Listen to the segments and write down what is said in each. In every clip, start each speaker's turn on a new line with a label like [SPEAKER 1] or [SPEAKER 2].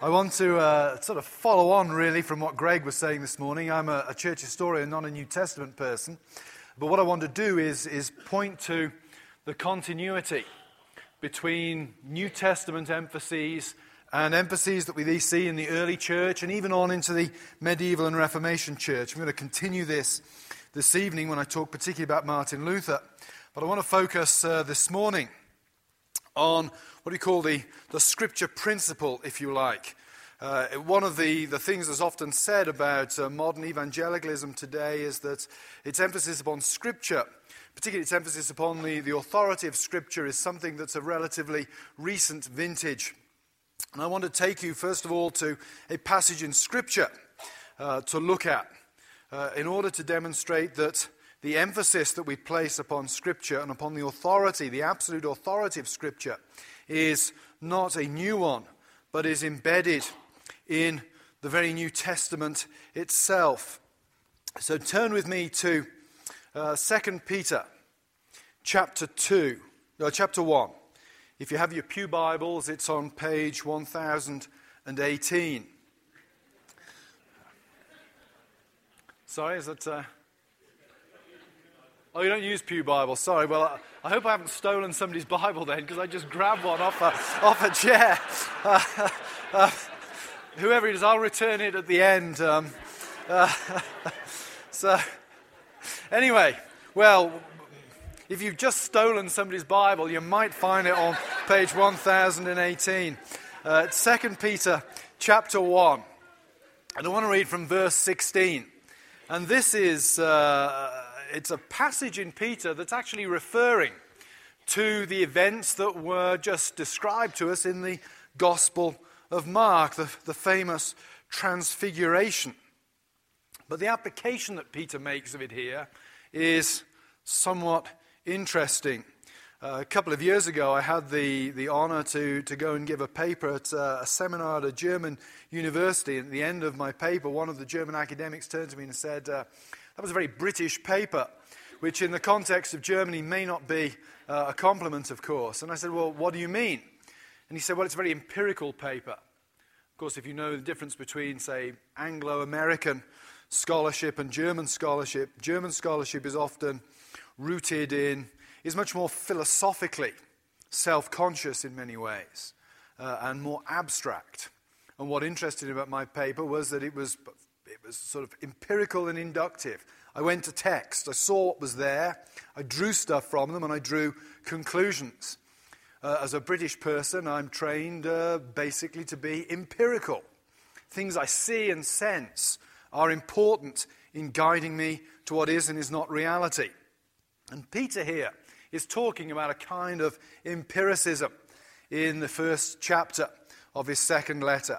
[SPEAKER 1] I want to uh, sort of follow on really from what Greg was saying this morning. I'm a, a, church historian, not a New Testament person. But what I want to do is, is point to the continuity between New Testament emphases and emphases that we see in the early church and even on into the medieval and Reformation church. I'm going to continue this this evening when I talk particularly about Martin Luther. But I want to focus uh, this morning on what we call the, the scripture principle, if you like. Uh, one of the, the things that's often said about uh, modern evangelicalism today is that its emphasis upon scripture, particularly its emphasis upon the, the authority of scripture, is something that's a relatively recent vintage. And I want to take you, first of all, to a passage in scripture uh, to look at uh, in order to demonstrate that the emphasis that we place upon Scripture and upon the authority, the absolute authority of Scripture, is not a new one, but is embedded in the very New Testament itself. So turn with me to uh, 2 Peter chapter 2, no, chapter 1. If you have your Pew Bibles, it's on page 1018. Sorry, is that. Uh... Oh, you don't use Pew Bible. Sorry. Well, I, hope I haven't stolen somebody's Bible then, because I just grabbed one off a, off a chair. Uh, uh, whoever it is, I'll return it at the end. Um, uh, so, anyway, well, if you've just stolen somebody's Bible, you might find it on page 1018. Uh, 2 Peter chapter 1. And I want to read from verse 16. And this is uh, it's a passage in Peter that's actually referring to the events that were just described to us in the Gospel of Mark, the, the famous transfiguration. But the application that Peter makes of it here is somewhat interesting. Uh, a couple of years ago, I had the, the honor to, to go and give a paper at uh, a seminar at a German university. And at the end of my paper, one of the German academics turned to me and said, uh, That was a very British paper, which in the context of Germany may not be uh, a compliment, of course. And I said, Well, what do you mean? And he said, Well, it's a very empirical paper. Of course, if you know the difference between, say, Anglo American scholarship and German scholarship, German scholarship is often rooted in is much more philosophically self conscious in many ways uh, and more abstract. And what interested me about my paper was that it was, was sort of empirical and inductive. I went to text, I saw what was there, I drew stuff from them, and I drew conclusions. Uh, as a British person, I'm trained uh, basically to be empirical. Things I see and sense are important in guiding me to what is and is not reality. And Peter here is talking about a kind of empiricism in the first chapter of his second letter.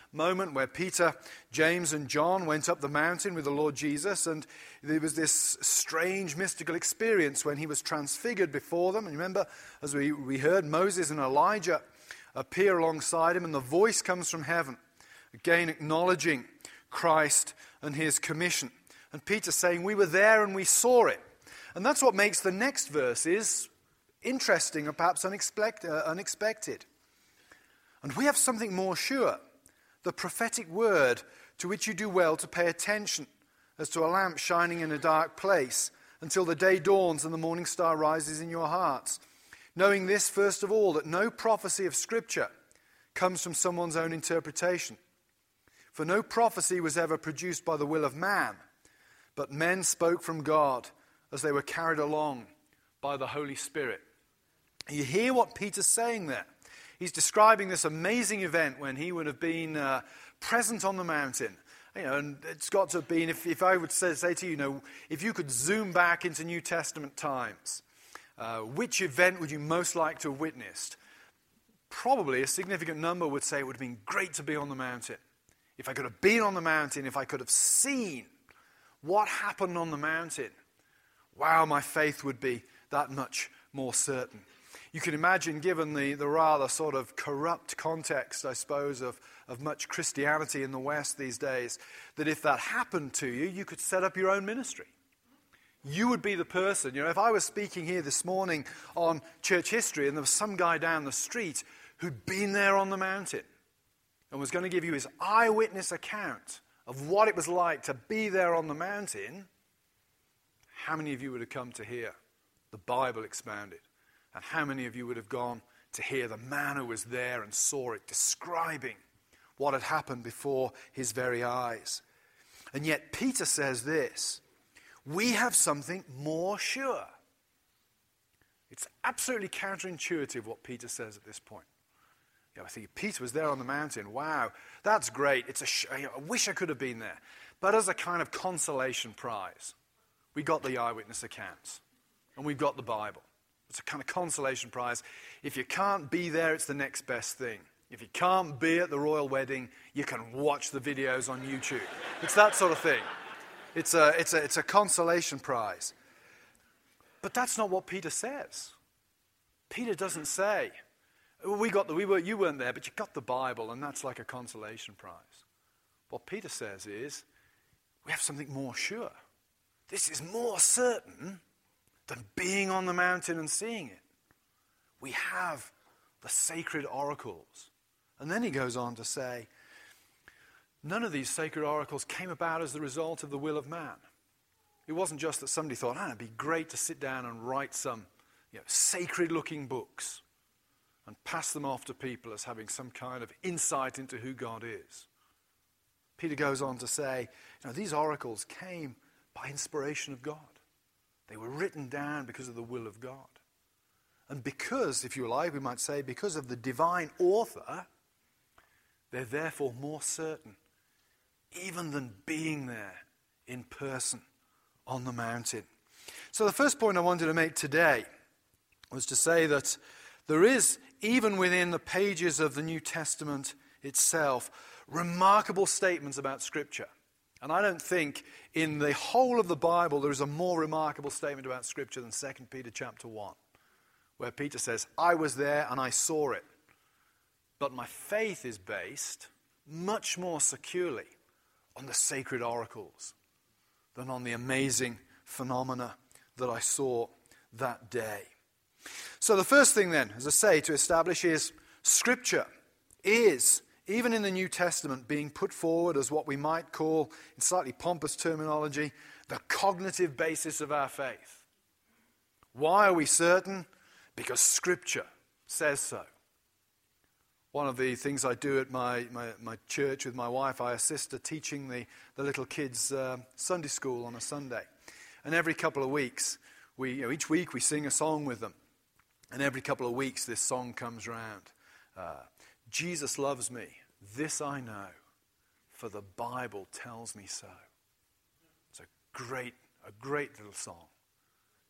[SPEAKER 1] moment where Peter, James, and John went up the mountain with the Lord Jesus, and there was this strange mystical experience when he was transfigured before them. And remember, as we, we heard, Moses and Elijah appear alongside him, and the voice comes from heaven, again acknowledging Christ and his commission. And Peter's saying, We were there and we saw it. And that's what makes the next verses interesting or perhaps uh, unexpected. And we have something more sure the prophetic word to which you do well to pay attention, as to a lamp shining in a dark place, until the day dawns and the morning star rises in your hearts. Knowing this, first of all, that no prophecy of Scripture comes from someone's own interpretation. For no prophecy was ever produced by the will of man but men spoke from God as they were carried along by the Holy Spirit. You hear what Peter's saying there. He's describing this amazing event when he would have been uh, present on the mountain. You know, and it's got to have been, if, if I would say, say to you, you know, if you could zoom back into New Testament times, uh, which event would you most like to have witnessed? probably a significant number would say it would have been great to be on the mountain. If I could have been on the mountain, if I could have seen what happened on the mountain, wow, my faith would be that much more certain. You can imagine, given the, the rather sort of corrupt context, I suppose, of, of much Christianity in the West these days, that if that happened to you, you could set up your own ministry. You would be the person. You know, if I was speaking here this morning on church history and there was some guy down the street who'd been there on the mountain and was going to give you his eyewitness account of what it was like to be there on the mountain, how many of you would have come to hear the Bible expounded? And how many of you would have gone to hear the man who was there and saw it describing what had happened before his very eyes? And yet, Peter says this we have something more sure. It's absolutely counterintuitive what Peter says at this point. You know, I think Peter was there on the mountain. Wow, that's great. It's a sh- I wish I could have been there. But as a kind of consolation prize, we got the eyewitness accounts and we've got the Bible. It's a kind of consolation prize. If you can't be there, it's the next best thing. If you can't be at the royal wedding, you can watch the videos on YouTube. It's that sort of thing. It's a, it's a, it's a consolation prize. But that's not what Peter says. Peter doesn't say, we got the, we were, you weren't there, but you got the Bible, and that's like a consolation prize. What Peter says is, we have something more sure. This is more certain than being on the mountain and seeing it. We have the sacred oracles. And then he goes on to say, none of these sacred oracles came about as the result of the will of man. It wasn't just that somebody thought, ah, it'd be great to sit down and write some you know, sacred looking books and pass them off to people as having some kind of insight into who God is. Peter goes on to say, you know, these oracles came by inspiration of God. They were written down because of the will of God. And because, if you like, we might say, because of the divine author, they're therefore more certain, even than being there in person on the mountain. So, the first point I wanted to make today was to say that there is, even within the pages of the New Testament itself, remarkable statements about Scripture. And I don't think in the whole of the Bible there is a more remarkable statement about Scripture than 2 Peter chapter 1, where Peter says, I was there and I saw it. But my faith is based much more securely on the sacred oracles than on the amazing phenomena that I saw that day. So, the first thing, then, as I say, to establish is Scripture is even in the New Testament, being put forward as what we might call, in slightly pompous terminology, the cognitive basis of our faith. Why are we certain? Because Scripture says so. One of the things I do at my, my, my church with my wife, I assist at teaching the, the little kids uh, Sunday school on a Sunday. And every couple of weeks, we, you know, each week we sing a song with them. And every couple of weeks, this song comes round. Uh, Jesus loves me. This I know, for the Bible tells me so. It's a great, a great little song.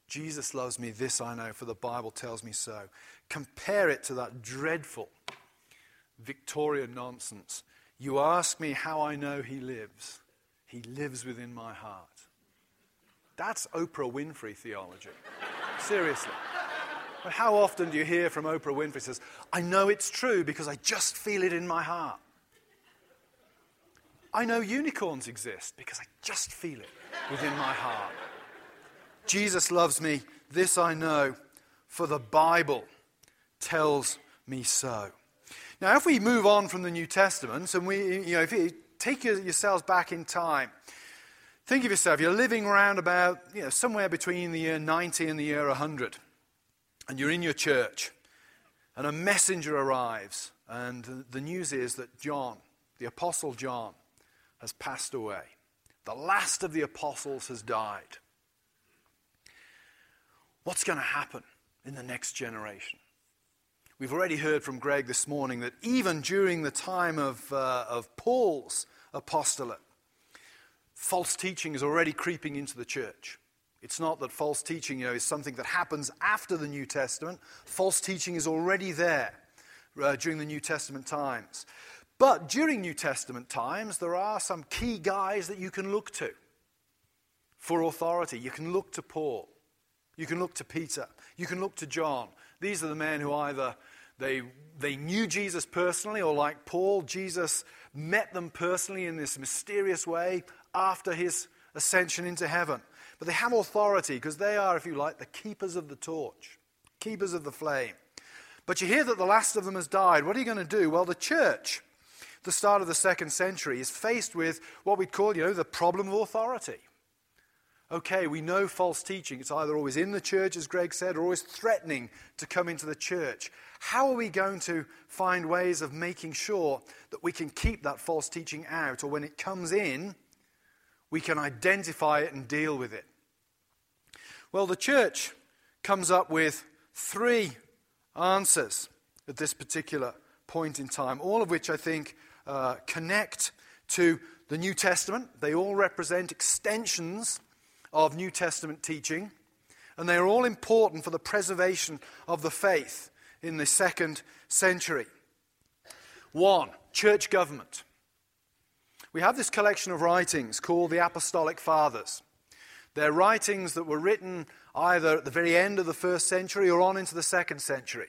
[SPEAKER 1] Jesus loves me. This I know, for the Bible tells me so. Compare it to that dreadful Victorian nonsense. You ask me how I know he lives. He lives within my heart. That's Oprah Winfrey theology. Seriously. But how often do you hear from Oprah Winfrey says, I know it's true because I just feel it in my heart. I know unicorns exist because I just feel it within my heart. Jesus loves me, this I know, for the Bible tells me so. Now, if we move on from the New Testament and we, you know, if you take yourselves back in time, think of yourself, you're living around about, you know, somewhere between the year 90 and the year 100 and you're in your church, and a messenger arrives, and the news is that John, the Apostle John, has passed away. The last of the apostles has died. What's going to happen in the next generation? We've already heard from Greg this morning that even during the time of, uh, of Paul's apostolate, false teaching is already creeping into the church. It's not that false teaching you know, is something that happens after the New Testament. False teaching is already there. uh, during the New Testament times. But during New Testament times, there are some key guys that you can look to for authority. You can look to Paul. You can look to Peter. You can look to John. These are the men who either they, they knew Jesus personally, or like Paul, Jesus met them personally in this mysterious way after his ascension into heaven. But they have authority because they are, if you like, the keepers of the torch, keepers of the flame. But you hear that the last of them has died. What are you going to do? Well, the church, the start of the second century, is faced with what we'd call, you know, the problem of authority. Okay, we know false teaching. It's either always in the church, as Greg said, or always threatening to come into the church. How are we going to find ways of making sure that we can keep that false teaching out, or when it comes in, we can identify it and deal with it? Well, the church comes up with three answers at this particular point in time, all of which I think uh, connect to the New Testament. They all represent extensions of New Testament teaching, and they are all important for the preservation of the faith in the second century. One, church government. We have this collection of writings called the Apostolic Fathers. They're writings that were written either at the very end of the first century or on into the second century.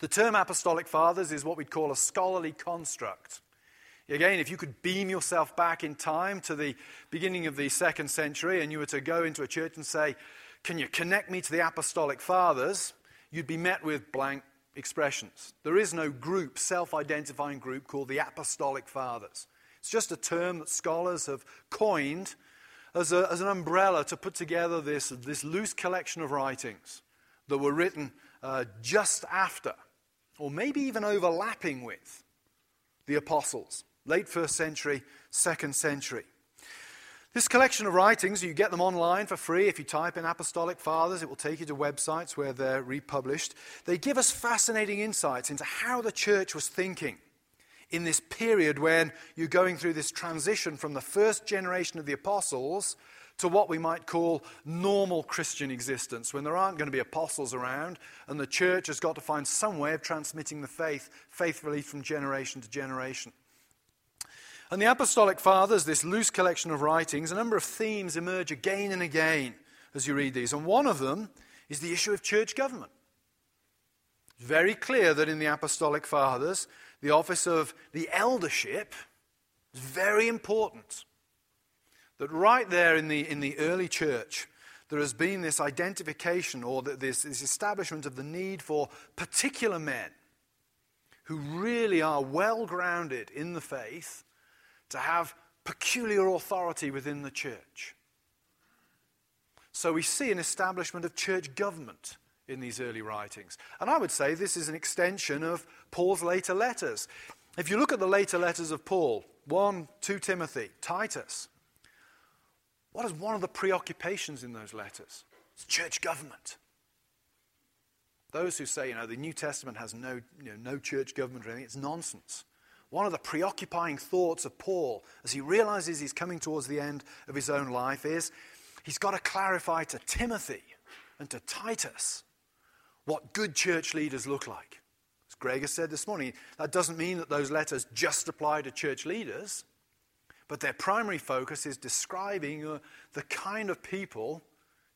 [SPEAKER 1] The term Apostolic Fathers is what we'd call a scholarly construct. Again, if you could beam yourself back in time to the beginning of the second century and you were to go into a church and say, Can you connect me to the Apostolic Fathers? you'd be met with blank expressions. There is no group, self identifying group, called the Apostolic Fathers. It's just a term that scholars have coined as, a, as an umbrella to put together this, this loose collection of writings that were written uh, just after, or maybe even overlapping with, the apostles late first century, second century. This collection of writings, you get them online for free. If you type in Apostolic Fathers, it will take you to websites where they're republished. They give us fascinating insights into how the church was thinking in this period when you're going through this transition from the first generation of the apostles to what we might call normal Christian existence, when there aren't going to be apostles around and the church has got to find some way of transmitting the faith faithfully from generation to generation. And the Apostolic Fathers, this loose collection of writings, a number of themes emerge again and again as you read these. And one of them is the issue of church government. It's very clear that in the Apostolic Fathers, the office of the eldership is very important. That right there in the, in the early church, there has been this identification or this, this establishment of the need for particular men who really are well grounded in the faith to have peculiar authority within the church. So we see an establishment of church government in these early writings. And I would say this is an extension of Paul's later letters. If you look at the later letters of Paul, 1, 2 Timothy, Titus, what is one of the preoccupations in those letters? It's church government. Those who say, you know, the New Testament has no, you know, no church government or anything, it's nonsense. One of the preoccupying thoughts of Paul as he realizes he's coming towards the end of his own life is he's got to clarify to Timothy and to Titus what good church leaders look like. As Greg has said this morning, that doesn't mean that those letters just apply to church leaders, but their primary focus is describing uh, the kind of people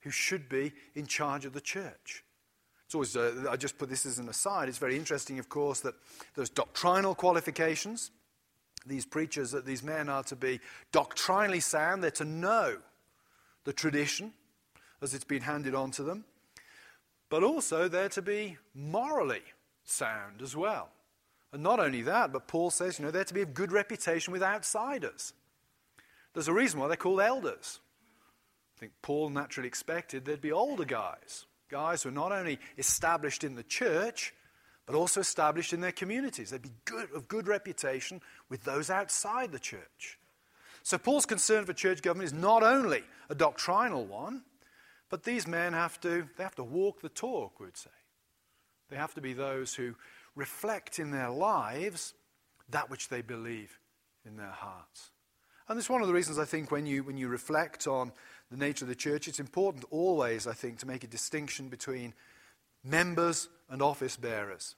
[SPEAKER 1] who should be in charge of the church. It's always, uh, I just put this as an aside. It's very interesting, of course, that there's doctrinal qualifications. These preachers, that these men are to be doctrinally sound, they're to know the tradition as it's been handed on to them, but also they're to be morally sound as well. And not only that, but Paul says, you know, they're to be of good reputation with outsiders. There's a reason why they're called elders. I think Paul naturally expected there'd be older guys guys who are not only established in the church, but also established in their communities. They'd be good, of good reputation with those outside the church. So Paul's concern for church government is not only a doctrinal one, but these men have to, they have to walk the talk, we would say. They have to be those who reflect in their lives that which they believe in their hearts. And it's one of the reasons I think when you, when you reflect on the nature of the church, it's important always, I think, to make a distinction between members and office bearers.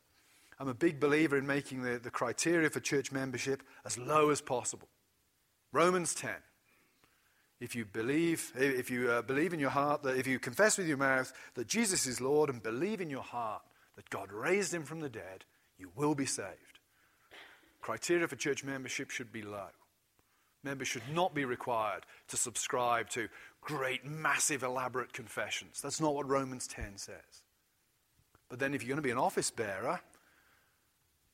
[SPEAKER 1] I'm a big believer in making the, the criteria for church membership as low as possible. Romans 10. If you believe, if you uh, believe in your heart that if you confess with your mouth that Jesus is Lord and believe in your heart that God raised him from the dead, you will be saved. Criteria for church membership should be low. Members should not be required to subscribe to great, massive, elaborate confessions. That's not what Romans 10 says. But then, if you're going to be an office bearer,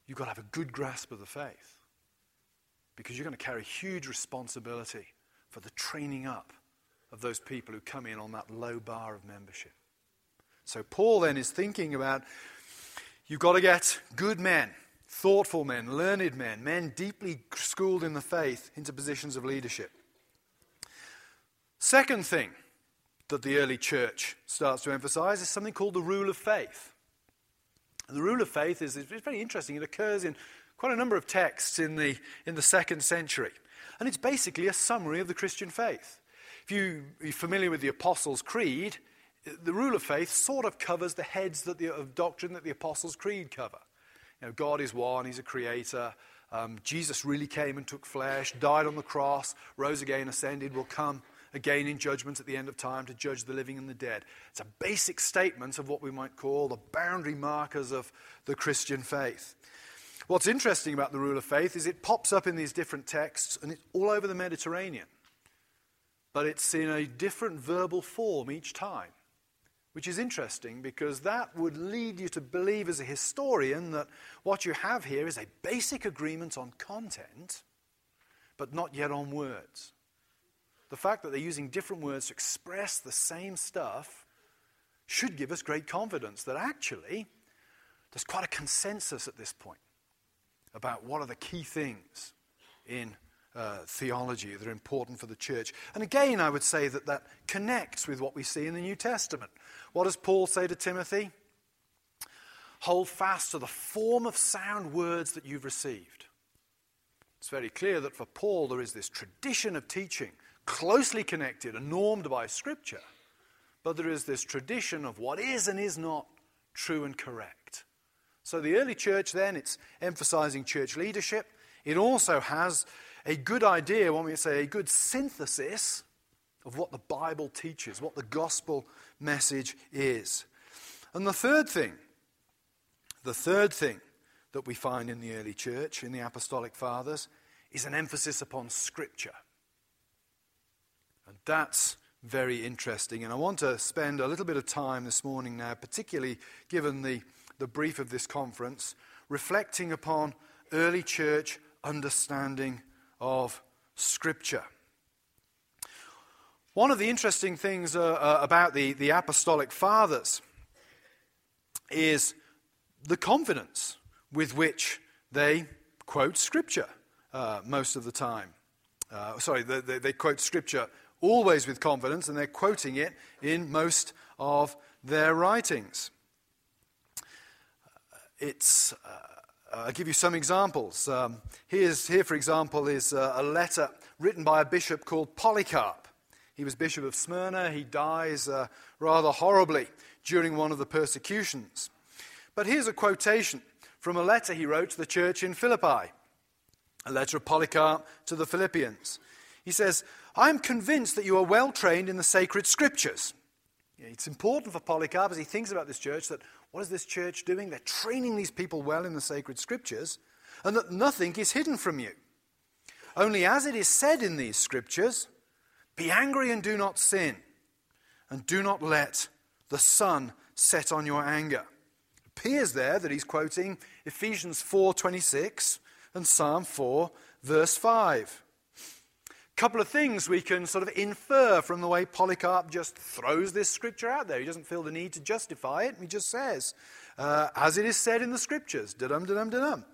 [SPEAKER 1] you've got to have a good grasp of the faith because you're going to carry huge responsibility for the training up of those people who come in on that low bar of membership. So, Paul then is thinking about you've got to get good men, thoughtful men, learned men, men deeply schooled in the faith into positions of leadership. Second thing that the early church starts to emphasize is something called the rule of faith. And the rule of faith is, is very interesting. It occurs in quite a number of texts in the, in the second century. And it's basically a summary of the Christian faith. If you, are familiar with the Apostles' Creed, the rule of faith sort of covers the heads the, of doctrine that the Apostles' Creed cover. You know, God is one, He's a creator. Um, Jesus really came and took flesh, died on the cross, rose again, ascended, will come again in judgment at the end of time to judge the living and the dead. It's a basic statement of what we might call the boundary markers of the Christian faith. What's interesting about the rule of faith is it pops up in these different texts and it's all over the Mediterranean. But it's in a different verbal form each time, which is interesting because that would lead you to believe as a historian that what you have here is a basic agreement on content, but not yet on words the fact that they're using different words to express the same stuff should give us great confidence that actually there's quite a consensus at this point about what are the key things in uh, theology that are important for the church. And again, I would say that that connects with what we see in the New Testament. What does Paul say to Timothy? Hold fast to the form of sound words that you've received. It's very clear that for Paul there is this tradition of teaching closely connected and normed by Scripture, but there is this tradition of what is and is not true and correct. So the early church, then, it's emphasizing church leadership. It also has a good idea, when we say a good synthesis of what the Bible teaches, what the gospel message is. And the third thing, the third thing that we find in the early church, in the apostolic fathers, is an emphasis upon Scripture. And that's very interesting. And I want to spend a little bit of time this morning now, particularly given the, the brief of this conference, reflecting upon early church understanding of Scripture. One of the interesting things uh, uh, about the, the Apostolic Fathers is the confidence with which they quote Scripture uh, most of the time. Uh, sorry, they, quote Scripture always with confidence, and they're quoting it in most of their writings. It's, uh, I'll give you some examples. Um, here's, here, for example, is uh, a letter written by a bishop called Polycarp. He was bishop of Smyrna. He dies uh, rather horribly during one of the persecutions. But here's a quotation from a letter he wrote to the church in Philippi, a letter of Polycarp to the Philippians. He says, I am convinced that you are well trained in the sacred scriptures. It's important for Polycarp as he thinks about this church that what is this church doing? They're training these people well in the sacred scriptures, and that nothing is hidden from you. Only as it is said in these scriptures, be angry and do not sin, and do not let the sun set on your anger. It appears there that he's quoting Ephesians 4:26 and Psalm 4 verse 5 couple of things we can sort of infer from the way Polycarp just throws this scripture out there. He doesn't feel the need to justify it. He just says, uh, as it is said in the scriptures, da-dum, da-dum, da-dum.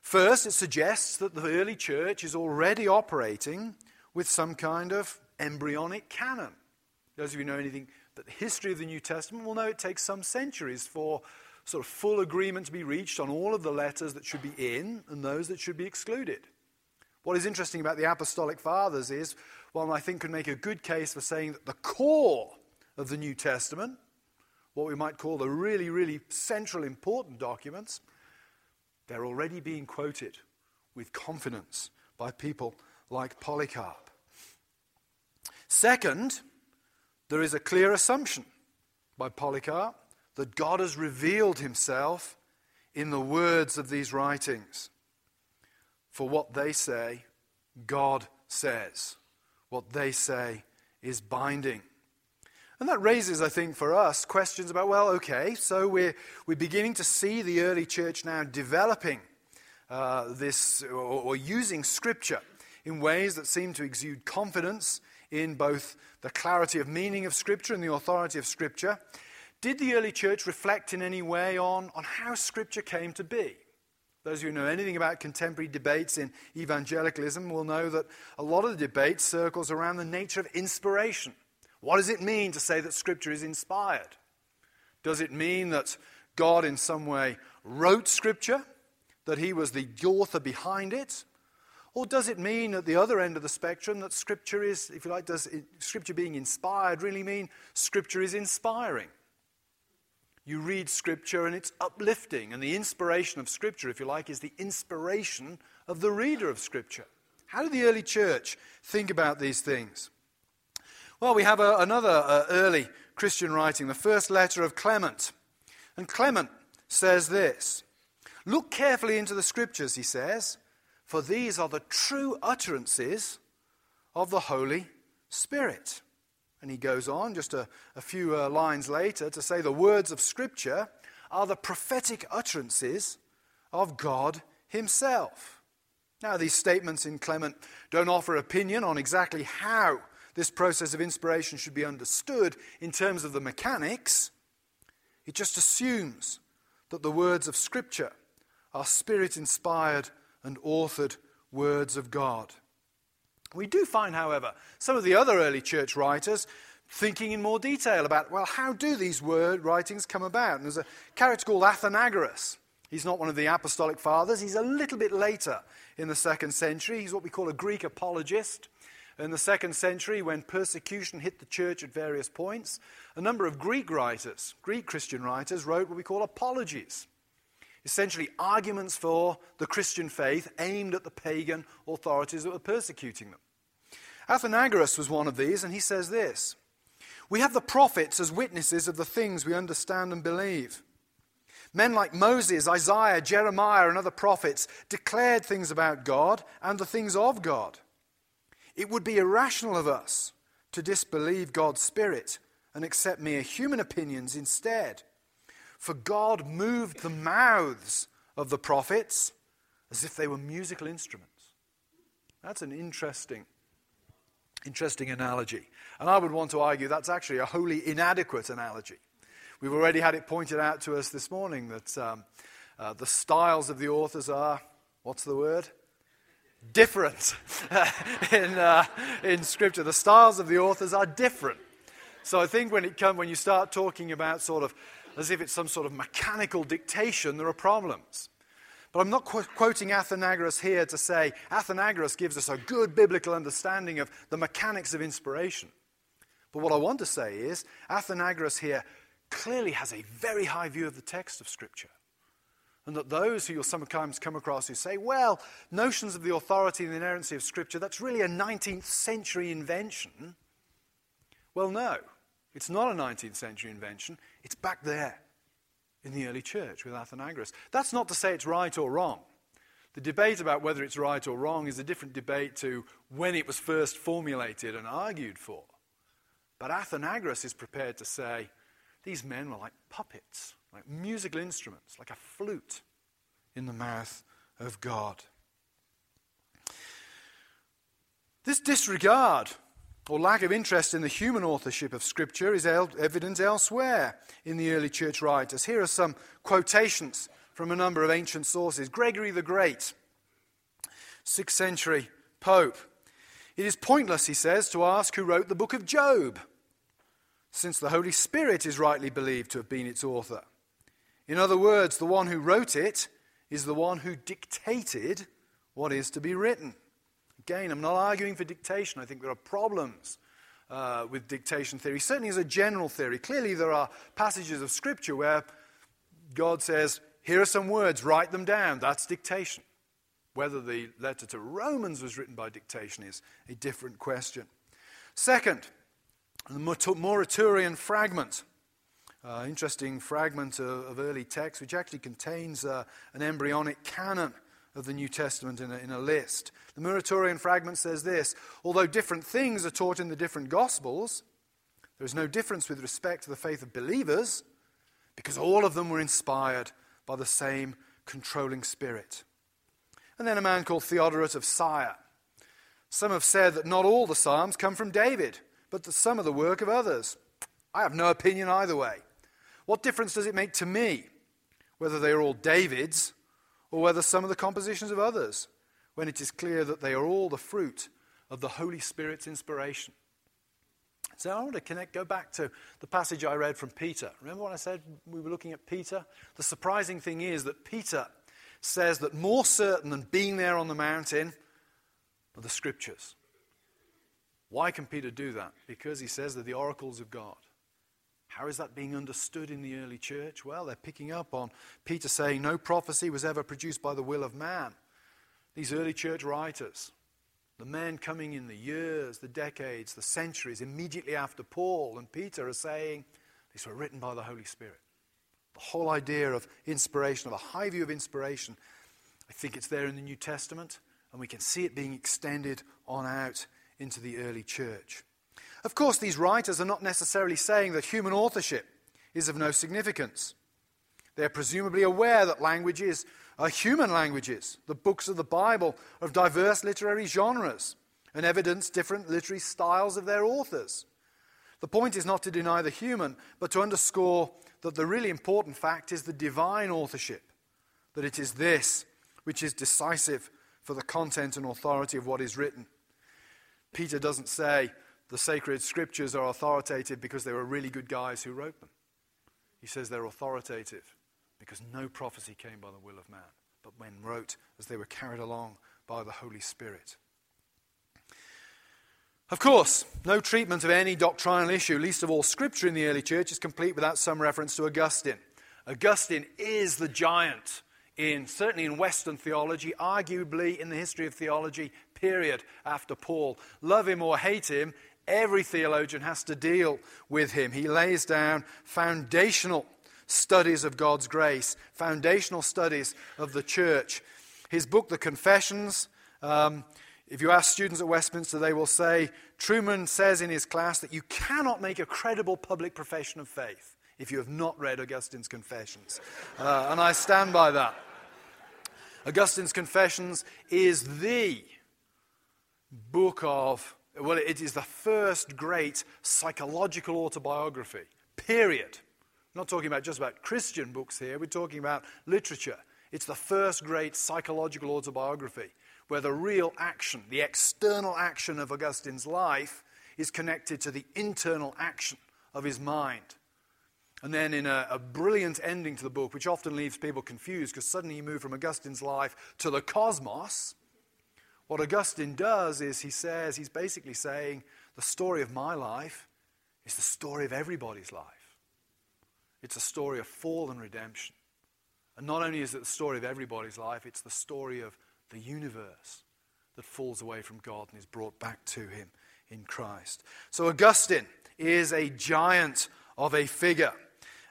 [SPEAKER 1] First, it suggests that the early church is already operating with some kind of embryonic canon. Those of you who know anything but the history of the New Testament will know it takes some centuries for sort of full agreement to be reached on all of the letters that should be in and those that should be excluded. What is interesting about the Apostolic Fathers is one I think could make a good case for saying that the core of the New Testament, what we might call the really, really central important documents, They're already being quoted with confidence by people like Polycarp. Second, there is a clear assumption by Polycarp that God has revealed himself in the words of these writings. For what they say, God says. What they say is binding. And that raises, I think, for us questions about well, okay, so we're, we're beginning to see the early church now developing uh, this or, or using Scripture in ways that seem to exude confidence in both the clarity of meaning of Scripture and the authority of Scripture. Did the early church reflect in any way on, on how Scripture came to be? Those who know anything about contemporary debates in evangelicalism will know that a lot of the debate circles around the nature of inspiration. What does it mean to say that Scripture is inspired? Does it mean that God in some way wrote Scripture, that He was the author behind it? Or does it mean at the other end of the spectrum that Scripture is, if you like, does Scripture being inspired really mean Scripture is inspiring? You read Scripture and it's uplifting, and the inspiration of Scripture, if you like, is the inspiration of the reader of Scripture. How did the early church think about these things? Well, we have a, another uh, early Christian writing, the first letter of Clement. And Clement says this Look carefully into the Scriptures, he says for these are the true utterances of the Holy Spirit. And he goes on just a, a few uh, lines later to say the words of Scripture are the prophetic utterances of God Himself. Now, these statements in Clement don't offer opinion on exactly how this process of inspiration should be understood in terms of the mechanics. It just assumes that the words of Scripture are spirit inspired and authored words of God. We do find, however, some of the other early church writers thinking in more detail about, well, how do these word writings come about? And there's a character called Athenagoras. He's not one of the apostolic fathers. He's a little bit later in the second century. He's what we call a Greek apologist. In the second century, when persecution hit the church at various points, a number of Greek writers, Greek Christian writers, wrote what we call apologies essentially arguments for the Christian faith aimed at the pagan authorities that were persecuting them. Athenagoras was one of these, and he says this We have the prophets as witnesses of the things we understand and believe. Men like Moses, Isaiah, Jeremiah, and other prophets declared things about God and the things of God. It would be irrational of us to disbelieve God's Spirit and accept mere human opinions instead. For God moved the mouths of the prophets as if they were musical instruments. That's an interesting, interesting analogy. And I would want to argue that's actually a wholly inadequate analogy. We've already had it pointed out to us this morning that um, uh, the styles of the authors are, what's the word? Different in, uh, in Scripture. The styles of the authors are different. So I think when, it come, when you start talking about sort of as if it's some sort of mechanical dictation, there are problems. But I'm not qu- quoting Athenagoras here to say Athenagoras gives us a good biblical understanding of the mechanics of inspiration. But what I want to say is Athenagoras here clearly has a very high view of the text of Scripture. And that those who you'll sometimes come across who say, well, notions of the authority and the inerrancy of Scripture, that's really a 19th century invention. Well, no. It's not a 19th century invention, it's back there in the early church with Athenagoras. That's not to say it's right or wrong. The debate about whether it's right or wrong is a different debate to when it was first formulated and argued for. But Athenagoras is prepared to say these men were like puppets, like musical instruments, like a flute in the mouth of God. This disregard or lack of interest in the human authorship of Scripture is evident elsewhere in the early church writers. Here are some quotations from a number of ancient sources. Gregory the Great, 6th century Pope. It is pointless, he says, to ask who wrote the book of Job, since the Holy Spirit is rightly believed to have been its author. In other words, the one who wrote it is the one who dictated what is to be written. Again, I'm not arguing for dictation. I think there are problems uh, with dictation theory, certainly as a general theory. Clearly, there are passages of Scripture where God says, Here are some words, write them down. That's dictation. Whether the letter to Romans was written by dictation is a different question. Second, the Muratorian fragment. Uh, interesting fragment of, of, early text, which actually contains uh, an embryonic canon of the New Testament in a, in a list. The Muratorian fragment says this Although different things are taught in the different Gospels, there is no difference with respect to the faith of believers because all of them were inspired by the same controlling spirit. And then a man called Theodoret of Syra. Some have said that not all the Psalms come from David, but that some are the work of others. I have no opinion either way. What difference does it make to me whether they are all David's or whether some are the compositions of others, when it is clear that they are all the fruit of the Holy Spirit's inspiration? So I want to connect, go back to the passage I read from Peter. Remember what I said we were looking at Peter? The surprising thing is that Peter says that more certain than being there on the mountain are the scriptures. Why can Peter do that? Because he says they're the oracles of God. How is that being understood in the early church? Well, they're picking up on Peter saying no prophecy was ever produced by the will of man. These early church writers, the men coming in the years, the decades, the centuries immediately after Paul and Peter are saying these were written by the Holy Spirit. The whole idea of inspiration, of a high view of inspiration, I think it's there in the New Testament, and we can see it being extended on out into the early church. Of course, these writers are not necessarily saying that human authorship is of no significance. They're presumably aware that languages are human languages. The books of the Bible of diverse literary genres and evidence different literary styles of their authors. The point is not to deny the human, but to underscore that the really important fact is the divine authorship, that it is this which is decisive for the content and authority of what is written. Peter doesn't say the sacred scriptures are authoritative because they were really good guys who wrote them. He says they're authoritative because no prophecy came by the will of man, but when wrote as they were carried along by the Holy Spirit. Of course, no treatment of any doctrinal issue, least of all scripture in the early church, is complete without some reference to Augustine. Augustine is the giant in certainly in Western theology, arguably in the history of theology, period, after Paul. Love him or hate him, every theologian has to deal with him. He lays down foundational studies of God's grace, foundational studies of the church. His book, The Confessions, um, if you ask students at Westminster, they will say Trueman says in his class that you cannot make a credible public profession of faith if you have not read Augustine's Confessions. Uh, and I stand by that. Augustine's Confessions is the book of, well, it is the first great psychological autobiography, period. Not talking about just about Christian books here, we're talking about literature. It's the first great psychological autobiography where the real action, the external action of Augustine's life, is connected to the internal action of his mind. And then, in a, a brilliant ending to the book, which often leaves people confused because suddenly you move from Augustine's life to the cosmos, what Augustine does is he says, he's basically saying, the story of my life is the story of everybody's life. It's a story of fall and redemption. And not only is it the story of everybody's life, it's the story of the universe that falls away from God and is brought back to him in Christ. So Augustine is a giant of a figure.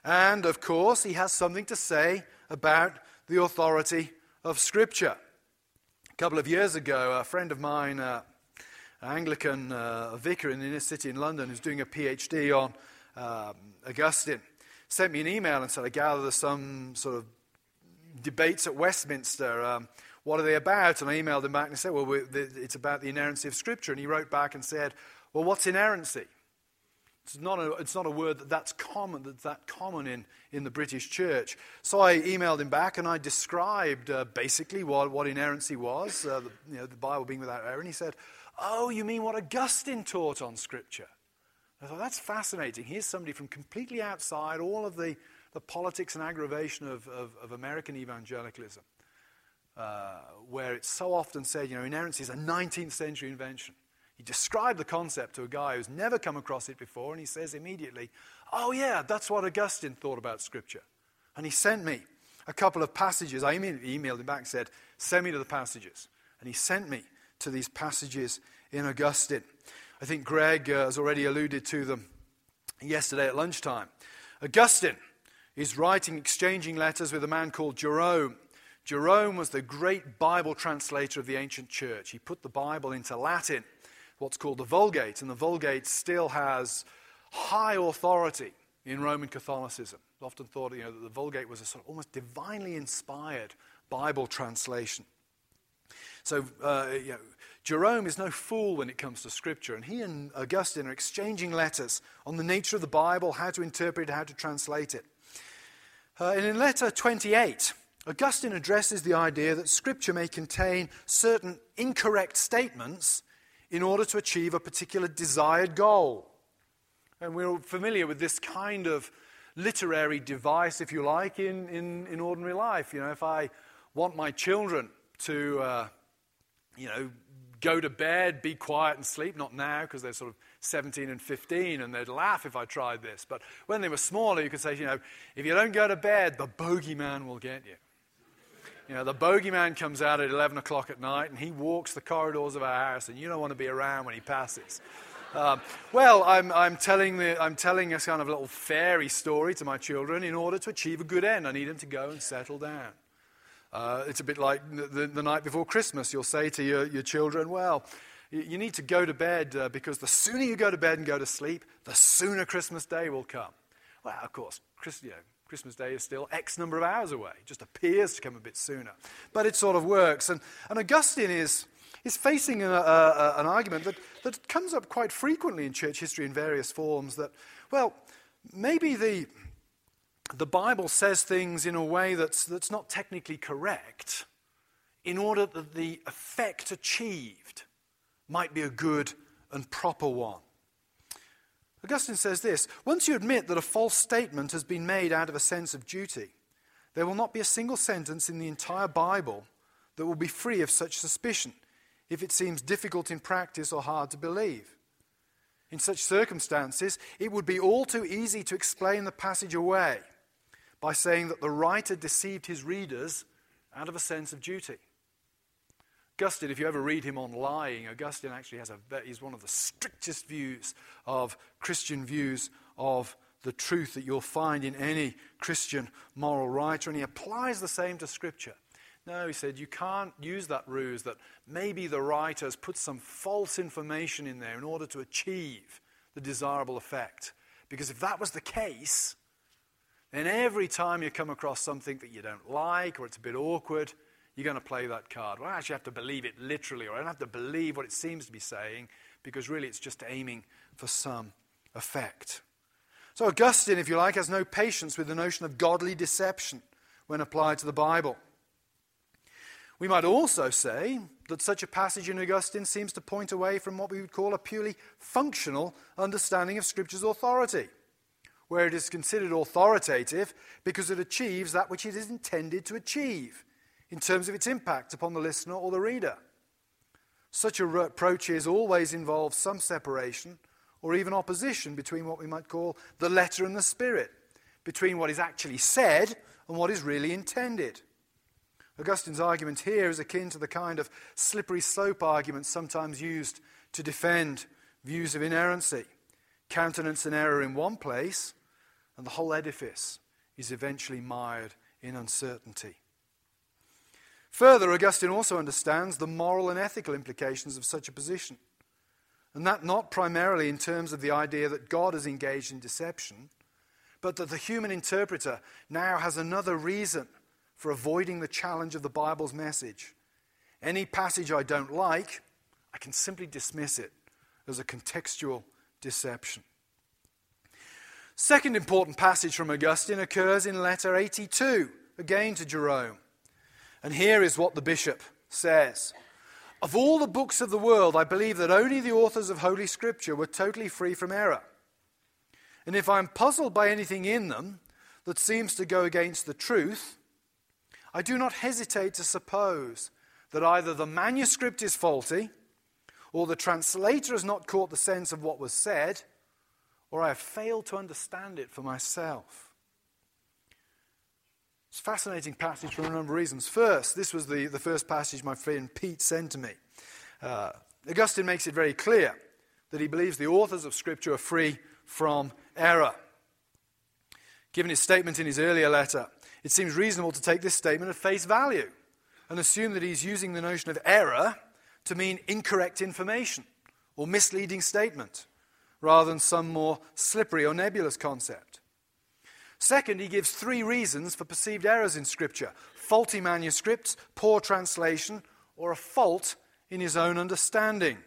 [SPEAKER 1] And of course, he has something to say about the authority of Scripture. Couple of years ago, a friend of mine, uh, an Anglican uh, vicar in the inner city in London, who's doing a PhD on um, Augustine, sent me an email and said, I gather there's some sort of debates at Westminster. Um, what are they about? And I emailed him back and said, Well, it's about the inerrancy of Scripture. And he wrote back and said, Well, what's inerrancy? It's not a, it's not a word that that's common, that's that common in, in the British church. So I emailed him back and I described uh, basically what, what inerrancy was, uh, the, you know, the Bible being without error. And he said, Oh, you mean what Augustine taught on Scripture? I thought, that's fascinating. Here's somebody from completely outside all of the, the politics and aggravation of, of, of American evangelicalism, uh, where it's so often said, you know, inerrancy is a 19th century invention. He described the concept to a guy who's never come across it before, and he says immediately, Oh, yeah, that's what Augustine thought about Scripture. And he sent me a couple of passages. I immediately emailed him back and said, Send me to the passages. And he sent me to these passages in Augustine. I think Greg uh, has already alluded to them yesterday at lunchtime. Augustine is writing, exchanging letters with a man called Jerome. Jerome was the great Bible translator of the ancient church. He put the Bible into Latin, what's called the Vulgate, and the Vulgate still has high authority in Roman Catholicism. It's often thought you know, that the Vulgate was a sort of almost divinely inspired Bible translation. So, uh, you know, Jerome is no fool when it comes to Scripture, and he and Augustine are exchanging letters on the nature of the Bible, how to interpret it, how to translate it. Uh, and in letter 28, Augustine addresses the idea that Scripture may contain certain incorrect statements in order to achieve a particular desired goal. And we're familiar with this kind of literary device, if you like, in, in, in ordinary life. You know, if I want my children to, uh, you know, go to bed, be quiet, and sleep, not now because they're sort of 17 and 15 and they'd laugh if I tried this. But when they were smaller, you could say, you know, if you don't go to bed, the bogeyman will get you. You know, the bogeyman comes out at 11 o'clock at night and he walks the corridors of our house, and you don't want to be around when he passes. Um, well, I'm, I'm, telling the, I'm telling a kind of little fairy story to my children in order to achieve a good end. I need them to go and settle down. Uh, it's a bit like the, the, night before Christmas. You'll say to your, your children, well, you, you need to go to bed uh, because the sooner you go to bed and go to sleep, the sooner Christmas Day will come. Well, of course, Chris, you know, Christmas Day is still X number of hours away. It just appears to come a bit sooner. But it sort of works. And, and Augustine is is facing a, a, an argument that, that comes up quite frequently in church history in various forms that, well, maybe the, the Bible says things in a way that's, that's not technically correct in order that the effect achieved might be a good and proper one. Augustine says this Once you admit that a false statement has been made out of a sense of duty, there will not be a single sentence in the entire Bible that will be free of such suspicion if it seems difficult in practice or hard to believe. In such circumstances, it would be all too easy to explain the passage away by saying that the writer deceived his readers out of a sense of duty. Augustine, if you ever read him on lying, Augustine actually has a, he's one of the strictest views of Christian views of the truth that you'll find in any Christian moral writer, and he applies the same to Scripture. No, he said, you can't use that ruse that maybe the writer has put some false information in there in order to achieve the desirable effect. Because if that was the case, then every time you come across something that you don't like or it's a bit awkward, you're going to play that card. Well, I actually have to believe it literally, or I don't have to believe what it seems to be saying, because really it's just aiming for some effect. So, Augustine, if you like, has no patience with the notion of godly deception when applied to the Bible. We might also say that such a passage in Augustine seems to point away from what we would call a purely functional understanding of Scripture's authority, where it is considered authoritative because it achieves that which it is intended to achieve in terms of its impact upon the listener or the reader. Such approaches always involve some separation or even opposition between what we might call the letter and the spirit, between what is actually said and what is really intended. Augustine's argument here is akin to the kind of slippery slope argument sometimes used to defend views of inerrancy. Countenance an error in one place, and the whole edifice is eventually mired in uncertainty. Further, Augustine also understands the moral and ethical implications of such a position, and that not primarily in terms of the idea that God is engaged in deception, but that the human interpreter now has another reason for avoiding the challenge of the Bible's message. Any passage I don't like, I can simply dismiss it as a contextual deception. Second important passage from Augustine occurs in letter 82, again to Jerome. And here is what the bishop says Of all the books of the world, I believe that only the authors of Holy Scripture were totally free from error. And if I'm puzzled by anything in them that seems to go against the truth, I do not hesitate to suppose that either the manuscript is faulty, or the translator has not caught the sense of what was said, or I have failed to understand it for myself. It's a fascinating passage for a number of reasons. First, this was the, the first passage my friend Pete sent to me. Uh, Augustine makes it very clear that he believes the authors of Scripture are free from error. Given his statement in his earlier letter, it seems reasonable to take this statement at face value and assume that he's using the notion of error to mean incorrect information or misleading statement rather than some more slippery or nebulous concept. Second, he gives three reasons for perceived errors in Scripture faulty manuscripts, poor translation, or a fault in his own understanding.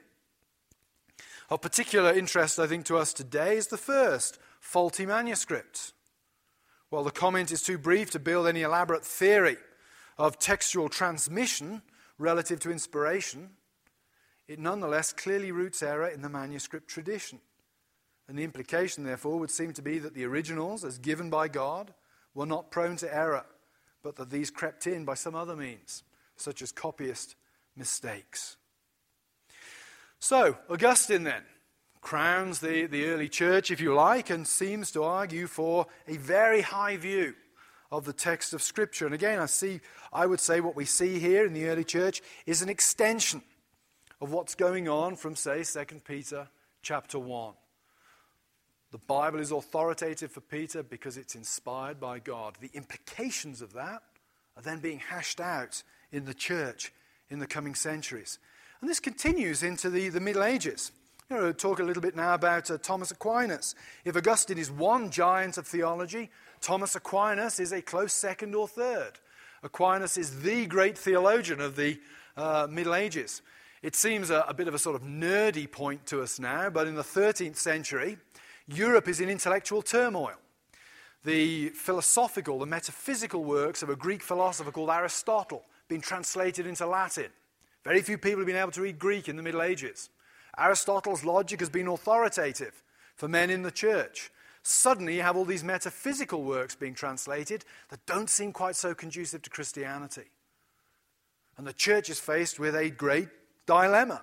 [SPEAKER 1] Of particular interest, I think, to us today is the first faulty manuscript. While the comment is too brief to build any elaborate theory of textual transmission relative to inspiration, it nonetheless clearly roots error in the manuscript tradition. And the implication, therefore, would seem to be that the originals, as given by God, were not prone to error, but that these crept in by some other means, such as copyist mistakes. So, Augustine then crowns the, the early church, if you like, and seems to argue for a very high view of the text of Scripture. And again, I see, I would say what we see here in the early church is an extension of what's going on from, say, 2 Peter chapter 1. The Bible is authoritative for Peter because it's inspired by God. The implications of that are then being hashed out in the church in the coming centuries. And this continues into the, the Middle Ages. You know, talk a little bit now about uh, Thomas Aquinas. If Augustine is one giant of theology, Thomas Aquinas is a close second or third. Aquinas is the great theologian of the uh, Middle Ages. It seems a, a bit of a sort of nerdy point to us now, but in the 13th century, Europe is in intellectual turmoil. The philosophical, the metaphysical works of a Greek philosopher called Aristotle been translated into Latin. Very few people have been able to read Greek in the Middle Ages. Aristotle's logic has been authoritative for men in the church. Suddenly, you have all these metaphysical works being translated that don't seem quite so conducive to Christianity. And the church is faced with a great dilemma.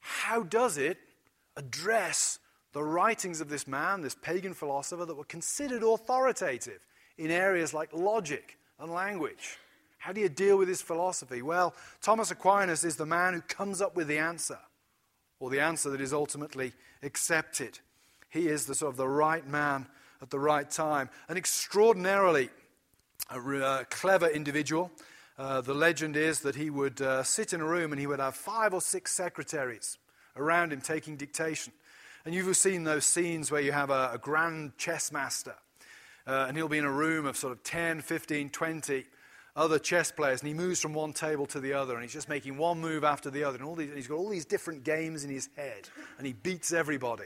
[SPEAKER 1] How does it address the writings of this man, this pagan philosopher, that were considered authoritative in areas like logic and language. How do you deal with his philosophy? Well, Thomas Aquinas is the man who comes up with the answer, or the answer that is ultimately accepted. He is the sort of the right man at the right time. An extraordinarily uh, clever individual. Uh, the legend is that he would uh, sit in a room and he would have five or six secretaries around him taking dictation. And you've seen those scenes where you have a, a grand chess master, uh, and he'll be in a room of sort of 10, 15, 20 other chess players, and he moves from one table to the other, and he's just making one move after the other. And all these, and he's got all these different games in his head, and he beats everybody.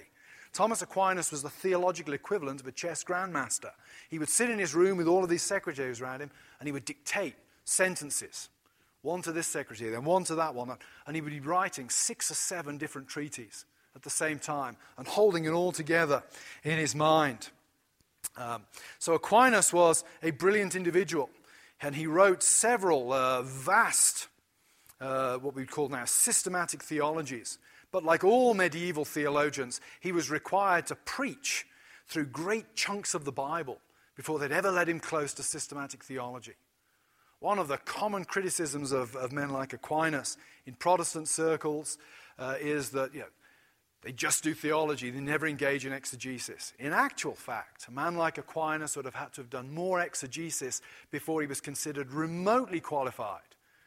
[SPEAKER 1] Thomas Aquinas was the theological equivalent of a chess grandmaster. He would sit in his room with all of these secretaries around him, and he would dictate sentences one to this secretary, then one to that one, and he would be writing six or seven different treaties at the same time and holding it all together in his mind. Um, so Aquinas was a brilliant individual, and he wrote several uh, vast, uh, what we call now systematic theologies. But like all medieval theologians, he was required to preach through great chunks of the Bible before they'd ever let him close to systematic theology. One of the common criticisms of, of men like Aquinas in Protestant circles uh, is that you know, they just do theology, they never engage in exegesis. In actual fact, a man like Aquinas would have had to have done more exegesis before he was considered remotely qualified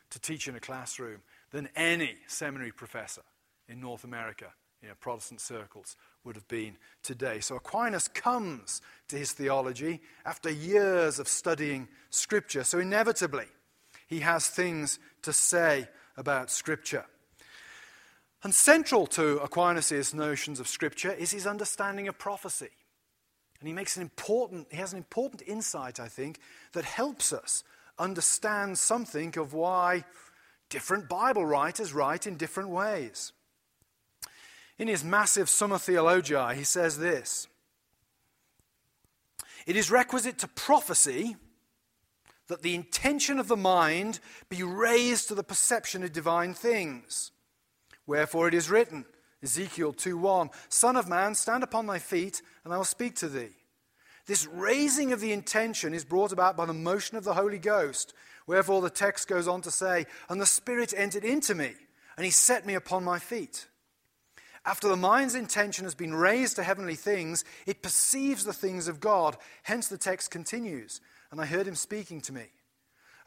[SPEAKER 1] to teach in a classroom than any seminary professor in North America, in Protestant circles, would have been today. So Aquinas comes to his theology after years of studying Scripture. So inevitably, he has things to say about Scripture. And central to Aquinas' notions of Scripture is his understanding of prophecy. And he makes an important, he has an important insight, I think, that helps us understand something of why different Bible writers write in different ways. In his massive Summa Theologiae, he says this It is requisite to prophecy that the intention of the mind be raised to the perception of divine things Wherefore it is written, Ezekiel 2:1, Son of man, stand upon thy feet, and I will speak to thee. This raising of the intention is brought about by the motion of the Holy Ghost. Wherefore the text goes on to say, And the Spirit entered into me, and he set me upon my feet. After the mind's intention has been raised to heavenly things, it perceives the things of God. Hence the text continues, And I heard him speaking to me.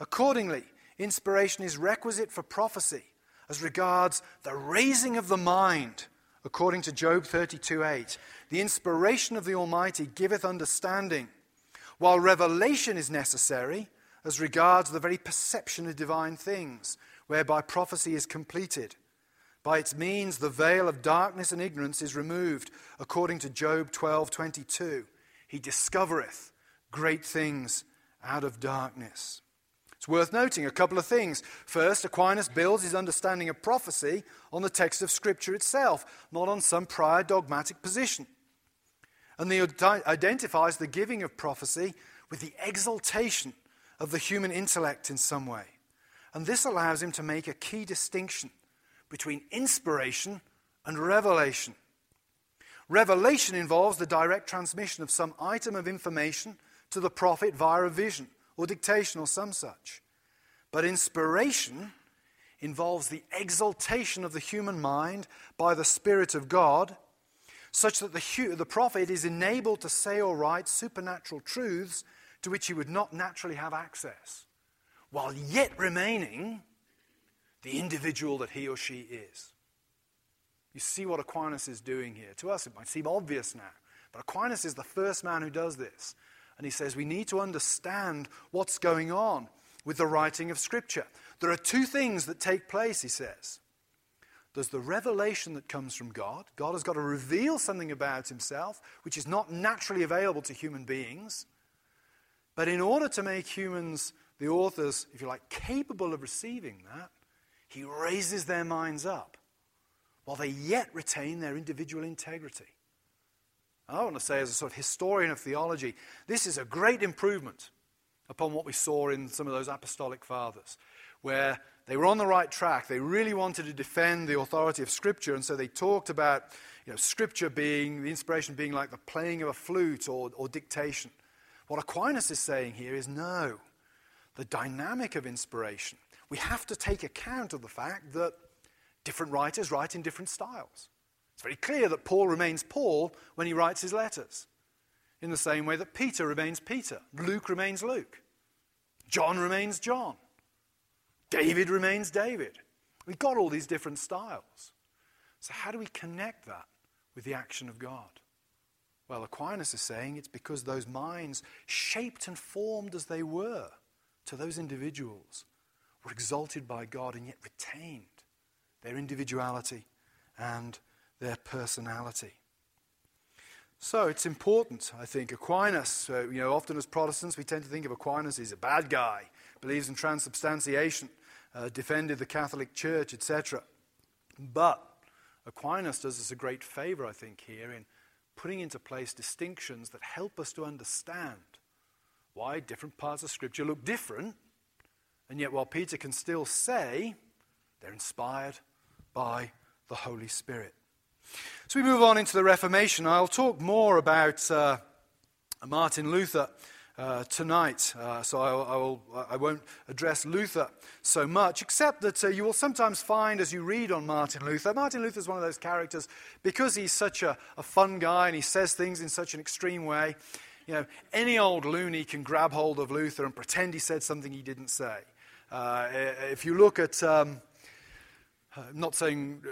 [SPEAKER 1] Accordingly, inspiration is requisite for prophecy as regards the raising of the mind, according to Job 32 8. The inspiration of the Almighty giveth understanding, while revelation is necessary as regards the very perception of divine things, whereby prophecy is completed. By its means, the veil of darkness and ignorance is removed, according to Job 12:22. He discovereth great things out of darkness. It's worth noting a couple of things. First, Aquinas builds his understanding of prophecy on the text of Scripture itself, not on some prior dogmatic position. And he identifies the giving of prophecy with the exaltation of the human intellect in some way. And this allows him to make a key distinction between inspiration and revelation. Revelation involves the direct transmission of some item of information to the prophet via a vision or dictation or some such. But inspiration involves the exaltation of the human mind by the Spirit of God such that the, the prophet is enabled to say or write supernatural truths to which he would not naturally have access, while yet remaining the individual that he or she is. You see what Aquinas is doing here. To us, it might seem obvious now, but Aquinas is the first man who does this. And he says we need to understand what's going on with the writing of Scripture. There are two things that take place, he says. There's the revelation that comes from God. God has got to reveal something about himself, which is not naturally available to human beings. But in order to make humans, the authors, if you like, capable of receiving that, he raises their minds up while they yet retain their individual integrity. I want to say, as a sort of historian of theology, this is a great improvement upon what we saw in some of those apostolic fathers, where they were on the right track. They really wanted to defend the authority of Scripture, and so they talked about you know, Scripture being, the inspiration being like the playing of a flute or, or dictation. What Aquinas is saying here is no. The dynamic of inspiration, we have to take account of the fact that different writers write in different styles. It's very clear that Paul remains Paul when he writes his letters, in the same way that Peter remains Peter, Luke remains Luke, John remains John. David remains David. We've got all these different styles. So, how do we connect that with the action of God? Well, Aquinas is saying it's because those minds, shaped and formed as they were to those individuals, were exalted by God and yet retained their individuality and their personality. So it's important, I think. Aquinas, uh, you know, often as Protestants, we tend to think of Aquinas as a bad guy, believes in transubstantiation uh, defended the Catholic Church, etc. But Aquinas does us a great favor, I think, here in putting into place distinctions that help us to understand why different parts of Scripture look different, and yet while Peter can still say they're inspired by the Holy Spirit. So we move on into the Reformation. I'll talk more about uh, Martin Luther uh, tonight, uh, so I, I, will, I, won't address Luther so much, except that uh, you will sometimes find as you read on Martin Luther, Martin Luther is one of those characters, because he's such a, a fun guy and he says things in such an extreme way, you know, any old loony can grab hold of Luther and pretend he said something he didn't say. Uh, if you look at, um, I'm not saying uh,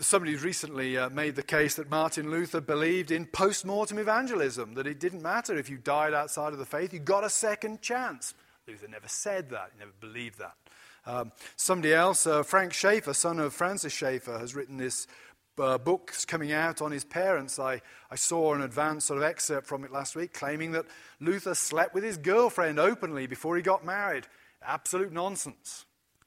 [SPEAKER 1] somebody recently uh, made the case that Martin Luther believed in post mortem evangelism, that it didn't matter if you died outside of the faith, you got a second chance. Luther never said that, he never believed that. Um, somebody else, uh, Frank Schaeffer, son of Francis Schaeffer, has written this uh, book coming out on his parents. I, I saw an advance sort of excerpt from it last week claiming that Luther slept with his girlfriend openly before he got married. Absolute nonsense.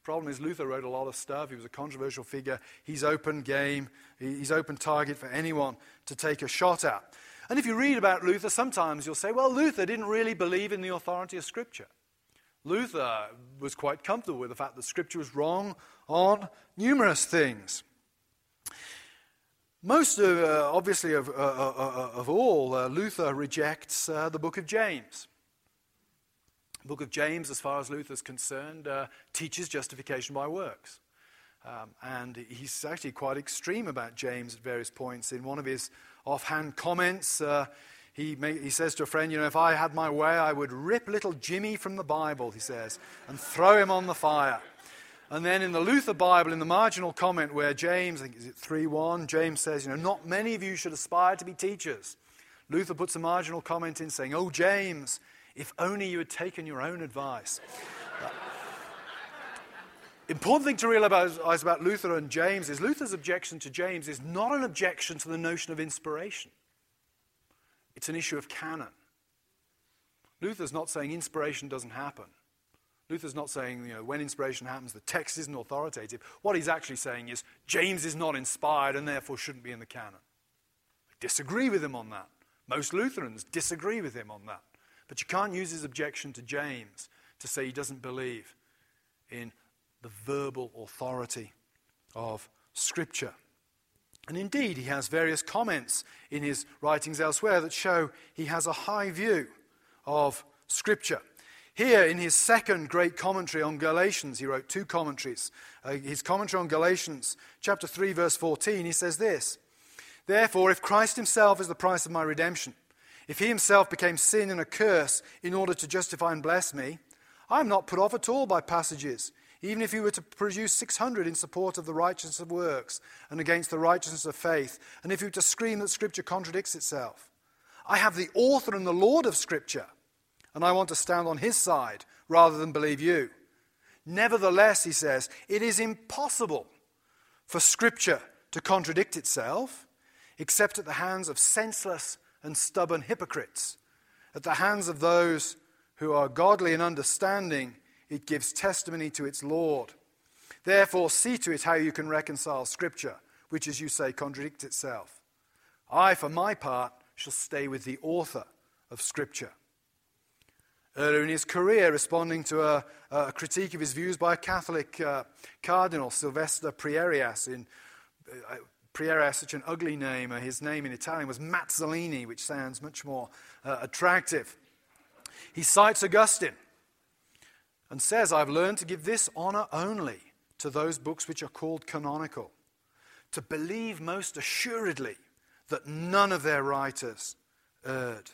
[SPEAKER 1] Problem is, Luther wrote a lot of stuff. He was a controversial figure. He's open game, he's open target for anyone to take a shot at. And if you read about Luther, sometimes you'll say, well, Luther didn't really believe in the authority of Scripture. Luther was quite comfortable with the fact that Scripture was wrong on numerous things. Most, of, uh, obviously, of, uh, uh, uh of all, uh, Luther rejects uh, the book of James. The book of James, as far as Luther is concerned, teaches justification by works. Um, and he's actually quite extreme about James at various points. In one of his offhand comments, he, may, he says to a friend, You know, if I had my way, I would rip little Jimmy from the Bible, he says, and throw him on the fire. And then in the Luther Bible, in the marginal comment where James, I think is it 3 1, James says, You know, not many of you should aspire to be teachers. Luther puts a marginal comment in saying, Oh, James, if only you had taken your own advice. uh, important thing to realize about Luther and James is Luther's objection to James is not an objection to the notion of inspiration. It's an issue of canon. Luther's not saying inspiration doesn't happen. Luther's not saying, you know, when inspiration happens, the text isn't authoritative. What he's actually saying is James is not inspired and therefore shouldn't be in the canon. I disagree with him on that. Most Lutherans disagree with him on that. But you can't use his objection to James to say he doesn't believe in the verbal authority of Scripture. And indeed, he has various comments in his writings elsewhere that show he has a high view of Scripture. Here, in his second great commentary on Galatians, he wrote two commentaries. Uh, his commentary on Galatians, chapter 3, verse 14, he says this Therefore, if Christ himself is the price of my redemption, if he himself became sin and a curse in order to justify and bless me, I am not put off at all by passages even if he were to produce 600 in support of the righteousness of works and against the righteousness of faith, and if he were to scream that Scripture contradicts itself. I have the author and the Lord of Scripture, and I want to stand on his side rather than believe you. Nevertheless, he says, it is impossible for Scripture to contradict itself except at the hands of senseless and stubborn hypocrites, at the hands of those who are godly in understanding it gives testimony to its Lord. Therefore, see to it how you can reconcile Scripture, which, as you say, contradicts itself. I, for my part, shall stay with the author of Scripture. Earlier in his career, responding to a, a critique of his views by a Catholic uh, cardinal, Sylvester Prierias, in uh, Prierias, such an ugly name, uh, his name in Italian was Mazzolini, which sounds much more uh, attractive. He cites Augustine and says, I've learned to give this honor only to those books which are called canonical, to believe most assuredly that none of their writers erred.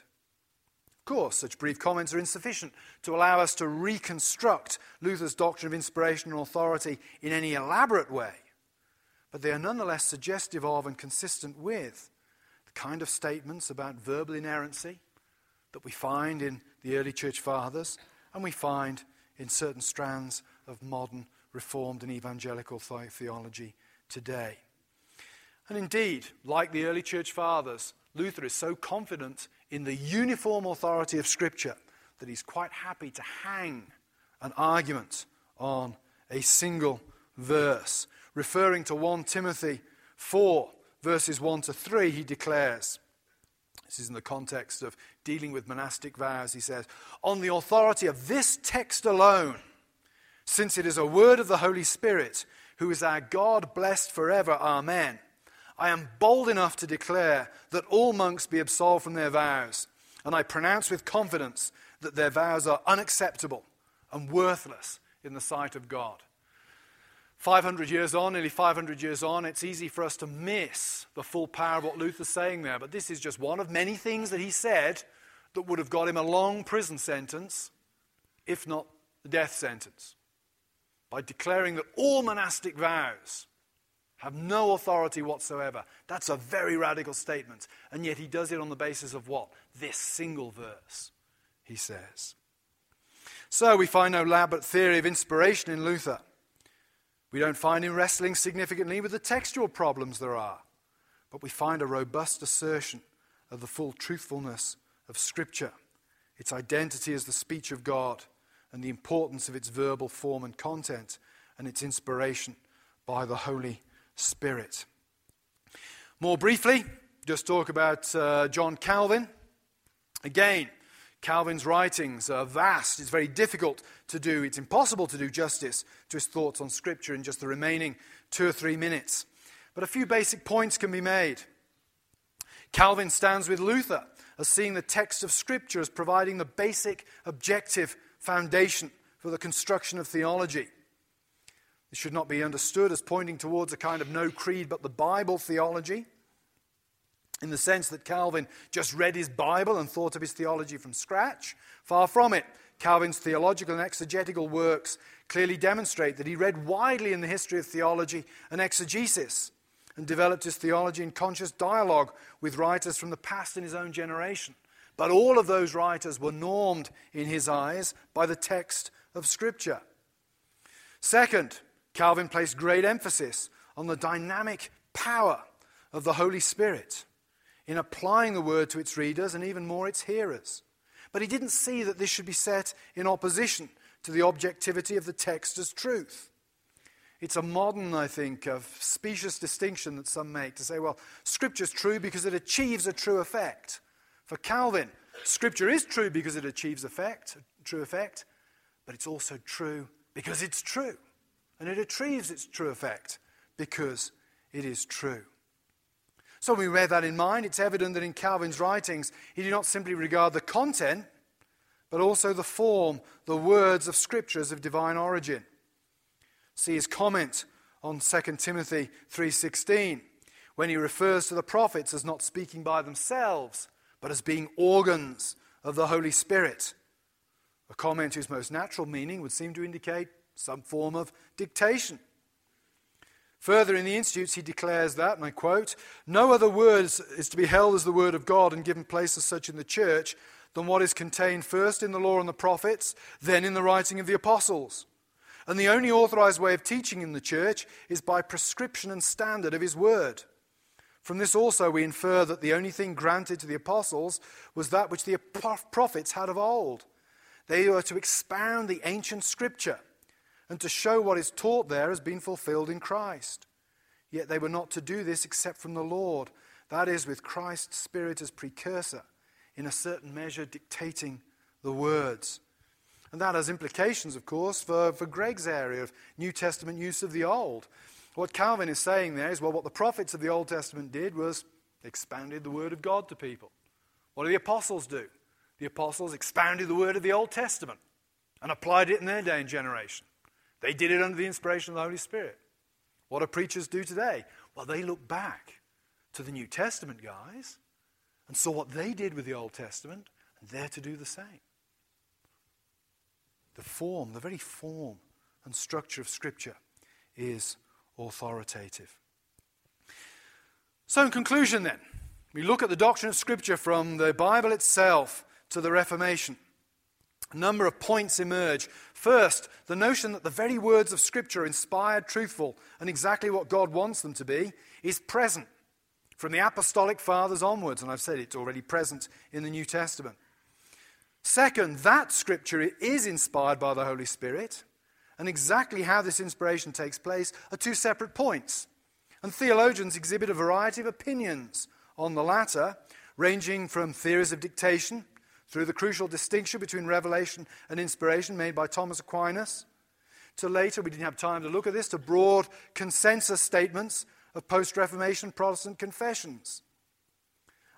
[SPEAKER 1] Of course, such brief comments are insufficient to allow us to reconstruct Luther's doctrine of inspiration and authority in any elaborate way, but they are nonetheless suggestive of and consistent with the kind of statements about verbal inerrancy that we find in the early church fathers and we find in certain strands of modern Reformed and evangelical theology today. And indeed, like the early church fathers, Luther is so confident in the uniform authority of Scripture that he's quite happy to hang an argument on a single verse. Referring to 1 Timothy 4, verses 1 to 3, he declares, this is in the context of dealing with monastic vows. He says, On the authority of this text alone, since it is a word of the Holy Spirit, who is our God, blessed forever, Amen, I am bold enough to declare that all monks be absolved from their vows, and I pronounce with confidence that their vows are unacceptable and worthless in the sight of God. 500 years on, nearly 500 years on, it's easy for us to miss the full power of what Luther's saying there. But this is just one of many things that he said that would have got him a long prison sentence, if not the death sentence, by declaring that all monastic vows have no authority whatsoever. That's a very radical statement. And yet he does it on the basis of what? This single verse, he says. So we find no elaborate theory of inspiration in Luther. We don't find him wrestling significantly with the textual problems there are, but we find a robust assertion of the full truthfulness of Scripture, its identity as the speech of God, and the importance of its verbal form and content, and its inspiration by the Holy Spirit. More briefly, just talk about uh, John Calvin. Again, Calvin's writings are vast. It's very difficult to do, it's impossible to do justice to his thoughts on Scripture in just the remaining two or three minutes. But a few basic points can be made. Calvin stands with Luther as seeing the text of Scripture as providing the basic objective foundation for the construction of theology. It should not be understood as pointing towards a kind of no creed but the Bible theology, in the sense that Calvin just read his Bible and thought of his theology from scratch. Far from it. Calvin's theological and exegetical works clearly demonstrate that he read widely in the history of theology and exegesis and developed his theology in conscious dialogue with writers from the past in his own generation. But all of those writers were normed in his eyes by the text of Scripture. Second, Calvin placed great emphasis on the dynamic power of the Holy Spirit in applying the word to its readers and even more its hearers. But he didn't see that this should be set in opposition to the objectivity of the text as truth. It's a modern, I think, of specious distinction that some make to say, well, Scripture's true because it achieves a true effect. For Calvin, Scripture is true because it achieves effect, true effect, but it's also true because it's true. And it achieves its true effect because it is true. So when we bear that in mind, it's evident that in Calvin's writings, he did not simply regard the content, but also the form, the words of scriptures of divine origin. See his comment on 2 Timothy 3:16 when he refers to the prophets as not speaking by themselves, but as being organs of the Holy Spirit. A comment whose most natural meaning would seem to indicate some form of dictation. Further, in the Institutes, he declares that, and I quote, No other word is to be held as the word of God and given place as such in the church than what is contained first in the law and the prophets, then in the writing of the apostles. And the only authorized way of teaching in the church is by prescription and standard of his word. From this also we infer that the only thing granted to the apostles was that which the prophets had of old. They were to expound the ancient scripture and to show what is taught there has been fulfilled in Christ. Yet they were not to do this except from the Lord, that is, with Christ's Spirit as precursor, in a certain measure dictating the words. And that has implications, of course, for, for Greg's area of New Testament use of the Old. What Calvin is saying there is well, what the prophets of the Old Testament did was expounded the Word of God to people. What do the apostles do? The apostles expounded the Word of the Old Testament and applied it in their day and generation. They did it under the inspiration of the Holy Spirit. What do preachers do today? Well, they look back to the New Testament guys and saw what they did with the Old Testament, and they're to do the same. The form, the very form and structure of Scripture is authoritative. So, in conclusion, then, we look at the doctrine of Scripture from the Bible itself to the Reformation a number of points emerge. First, the notion that the very words of Scripture are inspired, truthful, and exactly what God wants them to be is present from the apostolic fathers onwards, and I've said it's already present in the New Testament. Second, that Scripture is inspired by the Holy Spirit, and exactly how this inspiration takes place are two separate points. And theologians exhibit a variety of opinions on the latter, ranging from theories of dictation through the crucial distinction between revelation and inspiration made by Thomas Aquinas, to later, we didn't have time to look at this, to broad consensus statements of post Reformation Protestant confessions.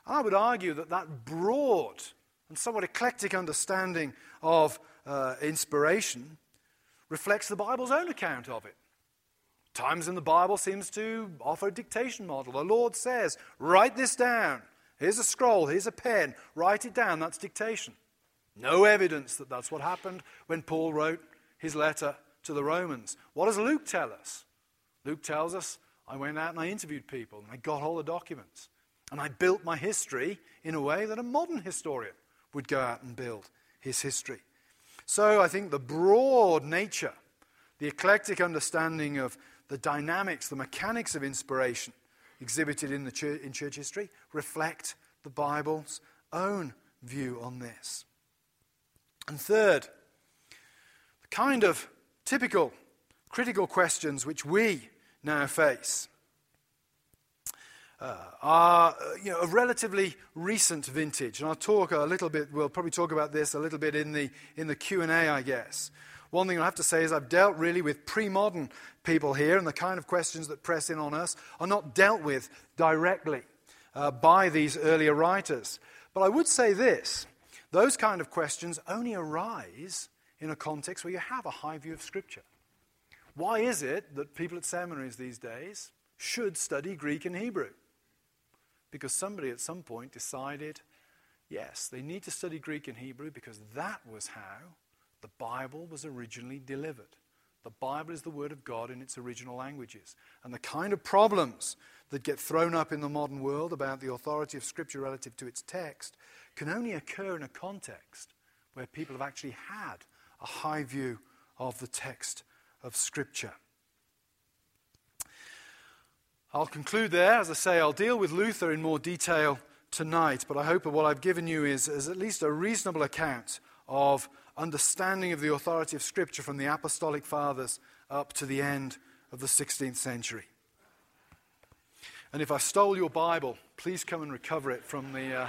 [SPEAKER 1] I would argue that that broad and somewhat eclectic understanding of uh, inspiration reflects the Bible's own account of it. Times in the Bible seems to offer a dictation model. The Lord says, write this down. Here's a scroll, here's a pen, write it down. That's dictation. No evidence that that's what happened when Paul wrote his letter to the Romans. What does Luke tell us? Luke tells us I went out and I interviewed people and I got all the documents. And I built my history in a way that a modern historian would go out and build his history. So I think the broad nature, the eclectic understanding of the dynamics, the mechanics of inspiration, exhibited in, the church, in church history reflect the Bible's own view on this. And third, the kind of typical critical questions which we now face uh, are uh, you know, a relatively recent vintage. And I'll talk a little bit, we'll probably talk about this a little bit in the, in the Q&A, I guess. One thing I have to say is I've dealt really with pre modern people here, and the kind of questions that press in on us are not dealt with directly uh, by these earlier writers. But I would say this those kind of questions only arise in a context where you have a high view of Scripture. Why is it that people at seminaries these days should study Greek and Hebrew? Because somebody at some point decided, yes, they need to study Greek and Hebrew because that was how the Bible was originally delivered. The Bible is the Word of God in its original languages. And the kind of problems that get thrown up in the modern world about the authority of Scripture relative to its text can only occur in a context where people have actually had a high view of the text of Scripture. I'll conclude there. As I say, I'll deal with Luther in more detail tonight, but I hope that what I've given you is, is at least a reasonable account of understanding of the authority of Scripture from the Apostolic Fathers up to the end of the 16th century. And if I stole your Bible, please come and recover it from the. Uh,